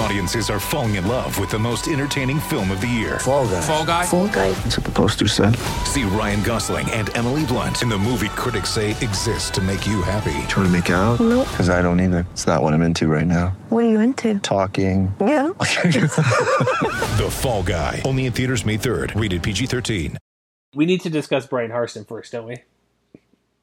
Audiences are falling in love with the most entertaining film of the year. Fall guy. Fall Guy. Fall guy. That's what the poster said. See Ryan Gosling and Emily Blunt in the movie critics say exists to make you happy. Trying to make it out? Nope. Because I don't either. It's not what I'm into right now. What are you into? Talking. Yeah. The Fall Guy. Only in theaters May 3rd. Rated PG 13. We need to discuss Bryan Harsin first, don't we?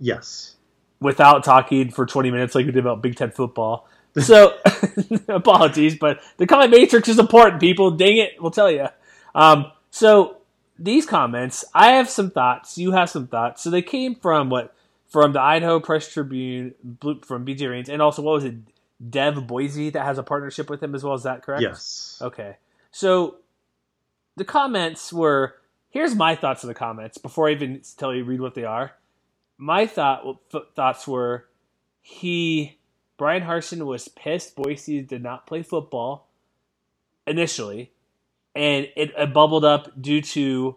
Yes. Without talking for 20 minutes like we did about Big Ten football. So, apologies, but the comment matrix is important, people. Dang it, we'll tell you. Um, so, these comments, I have some thoughts. You have some thoughts. So, they came from what? From the Idaho Press Tribune, from BJ Rains, and also, what was it? Dev Boise that has a partnership with him as well. Is that correct? Yes. Okay. So the comments were here's my thoughts of the comments before I even tell you read what they are. My thought thoughts were he Bryan Harsin was pissed Boise did not play football initially, and it, it bubbled up due to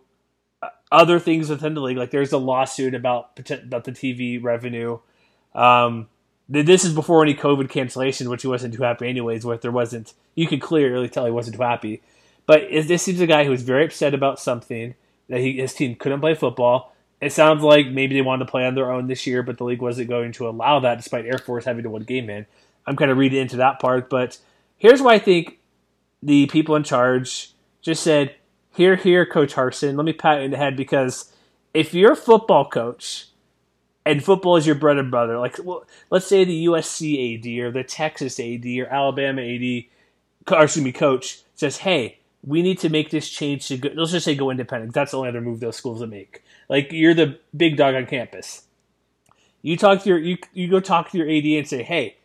uh, other things within the league. Like there's a lawsuit about about the TV revenue. Um, this is before any COVID cancellation, which he wasn't too happy anyways. Where there wasn't, you could clearly tell he wasn't too happy. But this seems a guy who was very upset about something that he, his team couldn't play football. It sounds like maybe they wanted to play on their own this year, but the league wasn't going to allow that, despite Air Force having to one game in. I'm kind of reading into that part, but here's why I think the people in charge just said, "Here, here, Coach Harsin. Let me pat you in the head because if you're a football coach." and football is your bread and butter. Like, well, let's say the USC AD or the Texas AD or Alabama AD, or excuse me, coach says, "Hey, we need to make this change to go, let's just say go independent. That's the only other move those schools will make. Like, you're the big dog on campus. You talk to your you you go talk to your AD and say, "Hey,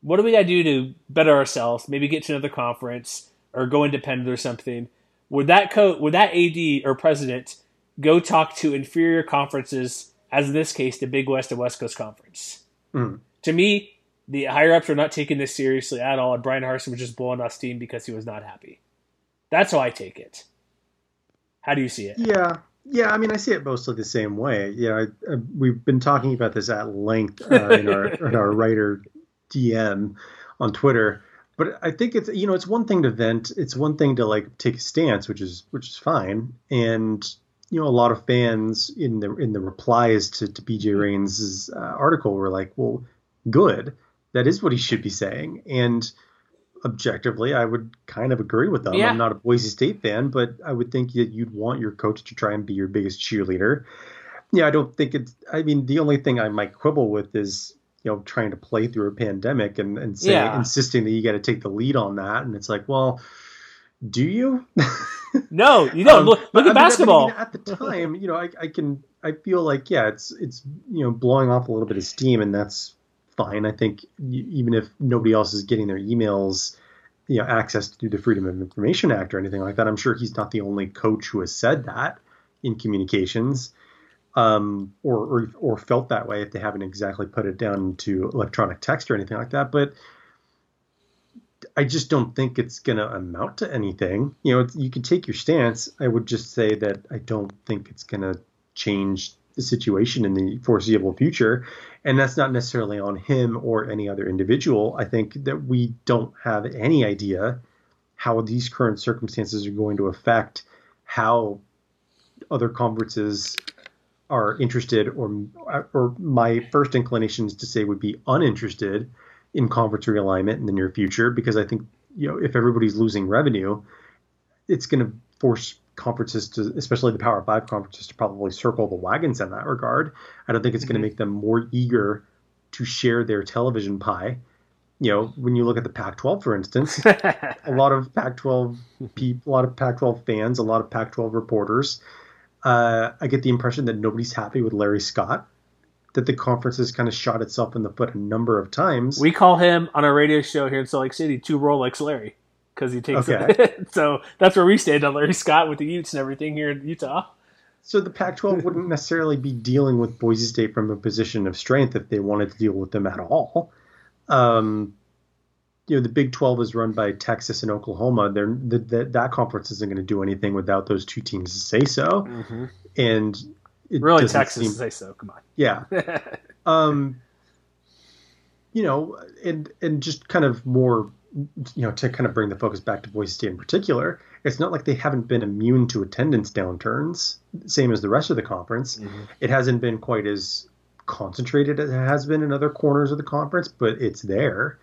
what do we got to do to better ourselves? Maybe get to another conference or go independent or something." Would that co- would that AD or president go talk to inferior conferences, as in this case, the Big West and West Coast Conference? Mhm. To me, the higher ups are not taking this seriously at all, and Bryan Harsin was just blowing off steam because he was not happy. That's how I take it. How do you see it? Yeah. Yeah, I mean, I see it mostly the same way. You know, I, uh, we've been talking about this at length uh, in our in our writer DM on Twitter. But I think it's you know it's one thing to vent, it's one thing to like take a stance, which is which is fine. And you know, a lot of fans in the in the replies to, to BJ Rains' uh, article were like, "Well, good, that is what he should be saying." And objectively, I would kind of agree with them. Yeah. I'm not a Boise State fan, but I would think that you'd want your coach to try and be your biggest cheerleader. Yeah, I don't think it's. I mean, the only thing I might quibble with is you know trying to play through a pandemic and and say Yeah. insisting that you got to take the lead on that, and it's like, well, do you? No, you don't. Um, look but look I at I basketball. mean, at the time, you know, I, I can, I feel like, yeah, it's, it's, you know, blowing off a little bit of steam, and that's fine. I think even if nobody else is getting their emails, you know, access to the Freedom of Information Act or anything like that, I'm sure he's not the only coach who has said that in communications, um, or, or, or felt that way if they haven't exactly put it down to electronic text or anything like that. But I just don't think it's going to amount to anything. You know, you can take your stance. I would just say that I don't think it's going to change the situation in the foreseeable future. And that's not necessarily on him or any other individual. I think that we don't have any idea how these current circumstances are going to affect how other conferences are interested or or my first inclination is to say would be uninterested in conference realignment in the near future because I think you know if everybody's losing revenue, it's going to force conferences to, especially the Power Five conferences, to probably circle the wagons in that regard. I don't think it's going to make them more eager to share their television pie. You know, when you look at the Pac-12, for instance, a lot of Pac-12 people, a lot of Pac-12 fans, a lot of Pac-12 reporters Uh, I get the impression that nobody's happy with Larry Scott. That the conference has kind of shot itself in the foot a number of times. We call him on our radio show here in Salt Lake City two Rolex Larry because he takes Okay. it. so that's where we stand on Larry Scott with the Utes and everything here in Utah. So the Pac-12 wouldn't necessarily be dealing with Boise State from a position of strength if they wanted to deal with them at all. Um, you know, the Big 12 is run by Texas and Oklahoma. They're the, the, that conference isn't going to do anything without those two teams to say so. And it Really, Texas seem- say so. Come on. yeah. um, you know, and and just kind of more, you know, to kind of bring the focus back to Boise State in particular, it's not like they haven't been immune to attendance downturns, same as the rest of the conference. Mm-hmm. It hasn't been quite as concentrated as it has been in other corners of the conference, but it's there.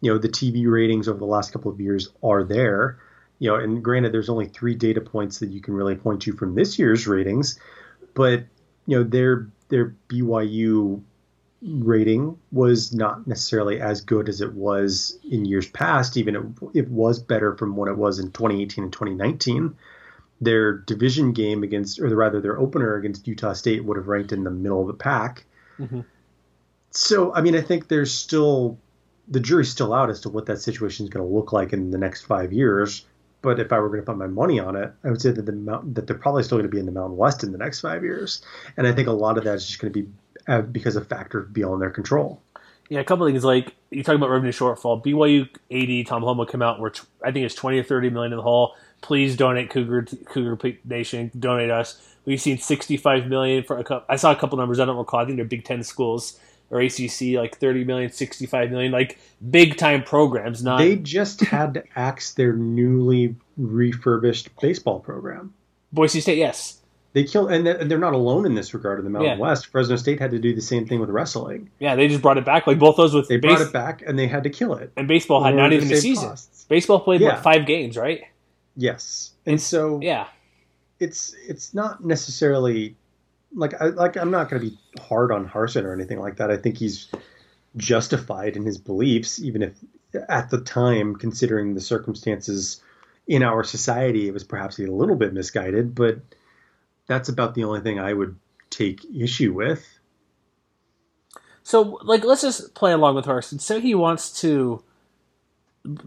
You know, the TV ratings over the last couple of years are there. You know, and granted, there's only three data points that you can really point to from this year's ratings, but you know their their BYU rating was not necessarily as good as it was in years past. Even it, it was better from what it was in 2018 and 2019. Their division game against, or rather their opener against Utah State, would have ranked in the middle of the pack. Mm-hmm. So, I mean, I think there's still the jury's still out as to what that situation is going to look like in the next five years. But if I were going to put my money on it, I would say that the that they're probably still going to be in the Mountain West in the next five years. And I think a lot of that is just going to be Uh, because of factors beyond their control. Yeah, a couple things like you talk about revenue shortfall. BYU eighty, Tom Holmoe come out. We're t- I think it's twenty or thirty million in the hole. Please donate Cougar Cougar Nation. Donate us. We've seen sixty five million for a couple. I saw a couple numbers. I don't recall. I think they're Big Ten schools or ACC like 30 million, 65 million, like big time programs. Not They just had to axe their newly refurbished baseball program. Boise State. Yes, They killed, and they're not alone in this regard in the Mountain Yeah. West. Fresno State had to do the same thing with wrestling. yeah, they just brought it back. Like both those with They base- brought it back, and they had to kill it. and baseball had not even a season. costs. Baseball played Yeah. what five games, right? Yes, and so Yeah, it's it's not necessarily like I like I'm not going to be hard on Harsin or anything like that. I think he's justified in his beliefs, even if at the time, considering the circumstances in our society, it was perhaps a little bit misguided. But that's about the only thing I would take issue with. So, like, let's just play along with Harsin. So he wants to,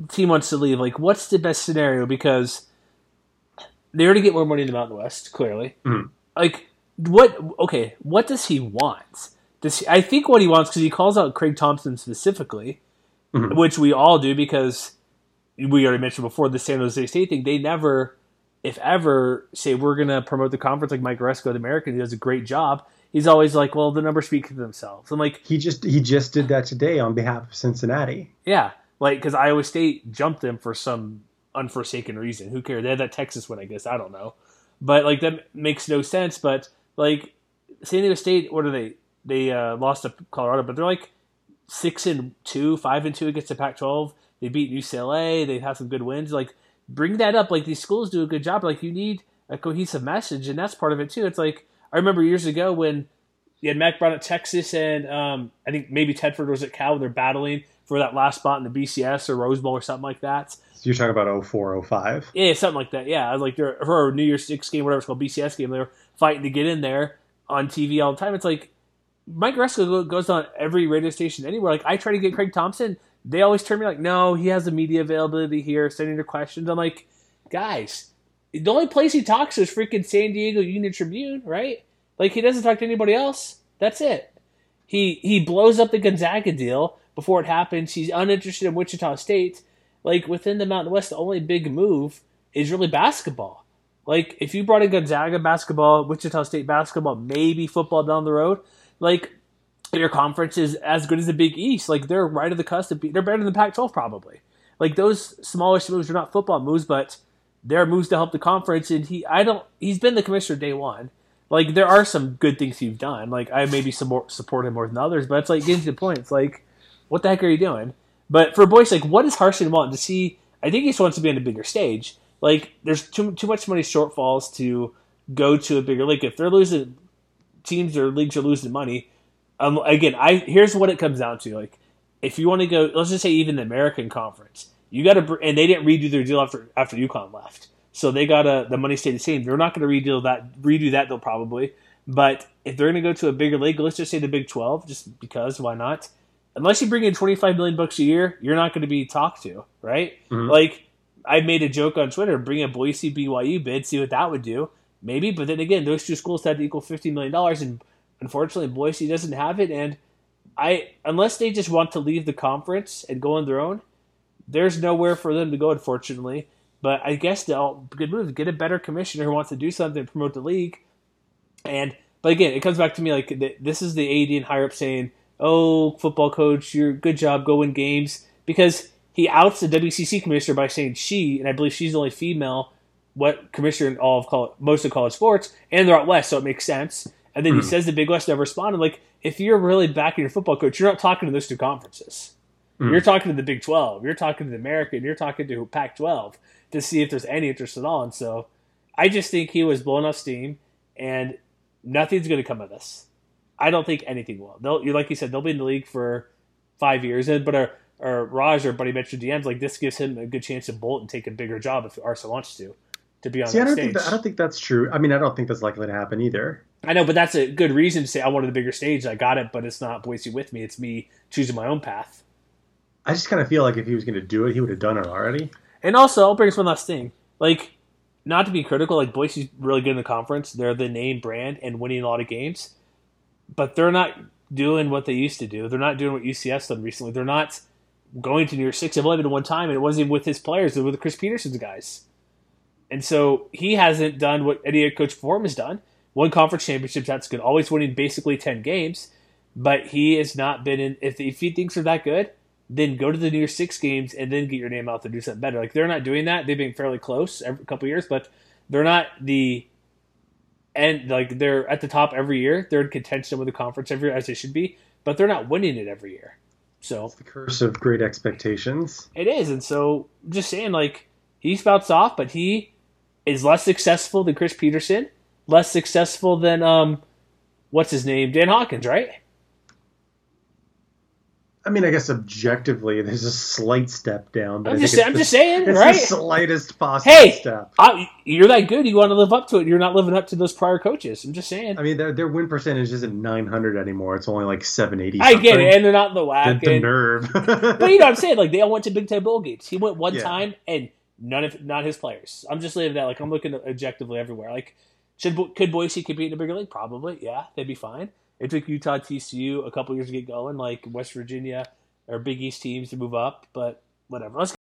team wants to leave. Like, what's the best scenario? Because they already get more money in the Mountain West, clearly. Mhm. Like, what? Okay, what does he want? Does he, I think what he wants because he calls out Craig Thompson specifically, Mhm. which we all do because we already mentioned before the San Jose State thing. They never, if ever, say we're going to promote the conference like Mike Aresco, the American. He does a great job. He's always like, well, the numbers speak for themselves. I'm like, He just he just did that today on behalf of Cincinnati. yeah, like because Iowa State jumped them for some unforsaken reason. Who cares? They had that Texas win, I guess. I don't know, but like that makes no sense. But like San Diego State, what are they? They uh, lost to Colorado, but they're like six and two, five and two against the Pac-12. They beat UCLA. They have some good wins. Like bring that up. Like these schools do a good job. Like you need a cohesive message, and that's part of it too. It's like I remember years ago when you had Mack Brown at Texas, and um, I think maybe Tedford was at Cal. and They're battling for that last spot in the BCS or Rose Bowl or something like that. So you're talking about 04, 05. Yeah, something like that. Yeah, like they're for a New Year's Six game, whatever it's called, BCS game. They were fighting to get in there on TV all the time. It's like Mike Aresco goes on every radio station anywhere. Like I try to get Craig Thompson, they always turn me like, no, he has the media availability here, sending their questions. I'm like, guys, the only place he talks is freaking San Diego Union Tribune, right? Like he doesn't talk to anybody else. That's it. He he blows up the Gonzaga deal before it happens. He's uninterested in Wichita State. Like within the Mountain West, the only big move is really basketball. Like if you brought in Gonzaga basketball, Wichita State basketball, maybe football down the road, like your conference is as good as the Big East. Like they're right at the cusp of be- they're better than the Pac-12 probably. Like those smallish moves are not football moves, but they're moves to help the conference. And he, I don't, he's been the commissioner day one. Like there are some good things he's done. Like I maybe support support him more than others, but it's like getting to the point. It's like, what the heck are you doing? But for Boise, like, what does Harsin want to see? I think he just wants to be on a bigger stage. Like there's too too much money shortfalls to go to a bigger league. If they're losing teams or leagues are losing money, um, again, I here's what it comes down to. Like, if you want to go, let's just say even the American Conference, you got to, and they didn't redo their deal after after UConn left. So they got to the money stayed the same. They're not going to redo that redo that deal probably. But if they're going to go to a bigger league, let's just say the Big Twelve, just because why not? Unless you bring in twenty five million bucks a year, you're not going to be talked to, right? Mhm. Like I made a joke on Twitter, bring a Boise BYU bid, see what that would do, maybe. But then again, those two schools had to equal fifty million dollars, and unfortunately, Boise doesn't have it. And I, unless they just want to leave the conference and go on their own, there's nowhere for them to go, unfortunately. But I guess they'll good move. Get a better commissioner who wants to do something to promote the league. And but again, it comes back to me like this is the AD and higher up saying, "Oh, football coach, you're good job, go win games," because he outs the WCC commissioner by saying she, and I believe she's the only female what commissioner in all of college, most of college sports, and they're out west, so it makes sense. And then he hmm. says the Big West never responded. Like, if you're really backing your football coach, you're not talking to those two conferences. Hmm. You're talking to the Big 12. You're talking to the American. You're talking to Pac 12 to see if there's any interest at all. And so I just think he was blowing off steam, and nothing's going to come of this. I don't think anything will. They'll, you like you said, they'll be in the league for five years. And but our, our Raj or Buddy mentioned DMs like this gives him a good chance to bolt and take a bigger job if Arsa wants to, to be on See, I don't stage. think that, I don't think that's true. I mean, I don't think that's likely to happen either. I know, but that's a good reason to say I wanted a bigger stage. I got it, but it's not Boise with me. It's me choosing my own path. I just kind of feel like if he was going to do it, he would have done it already. And also, I'll bring us one last thing. Like, not to be critical, like Boise's really good in the conference. They're the name brand and winning a lot of games, but they're not doing what they used to do. They're not doing what UCF's done recently. They're not going to New Year's Six. They've only been one time, and it wasn't even with his players. It was with Chris Petersen's guys. And so he hasn't done what any other coach before him has done. One conference championships. That's good. Always winning basically ten games, but he has not been in. If if he thinks they're that good, then go to the New Year's Six games and then get your name out to do something better. Like they're not doing that. They've been fairly close every couple years, but they're not the and like they're at the top every year. They're in contention with the conference every year as they should be, but they're not winning it every year. So The curse of great expectations. it is, and so just saying like he spouts off, but he is less successful than Chris Petersen, less successful than um what's his name Dan Hawkins, right? I mean, I guess objectively, there's a slight step down. But I'm just I'm it's just saying, it's right? the slightest possible Hey, step. I, you're that good. You want to live up to it. You're not living up to those prior coaches. I'm just saying. I mean, their, their win percentage isn't 900 anymore. It's only like 780. I get it, and they're not in the the, whack. the and- nerve. but you know what I'm saying? Like they all went to Big Ten bowl games. He went one Yeah. time, and none of not his players. I'm just leaving that. Like I'm looking objectively everywhere. Like should could Boise compete in a bigger league? Probably. Yeah, they'd be fine. It took Utah, TCU a couple years to get going. Like West Virginia or Big East teams to move up, but whatever. Let's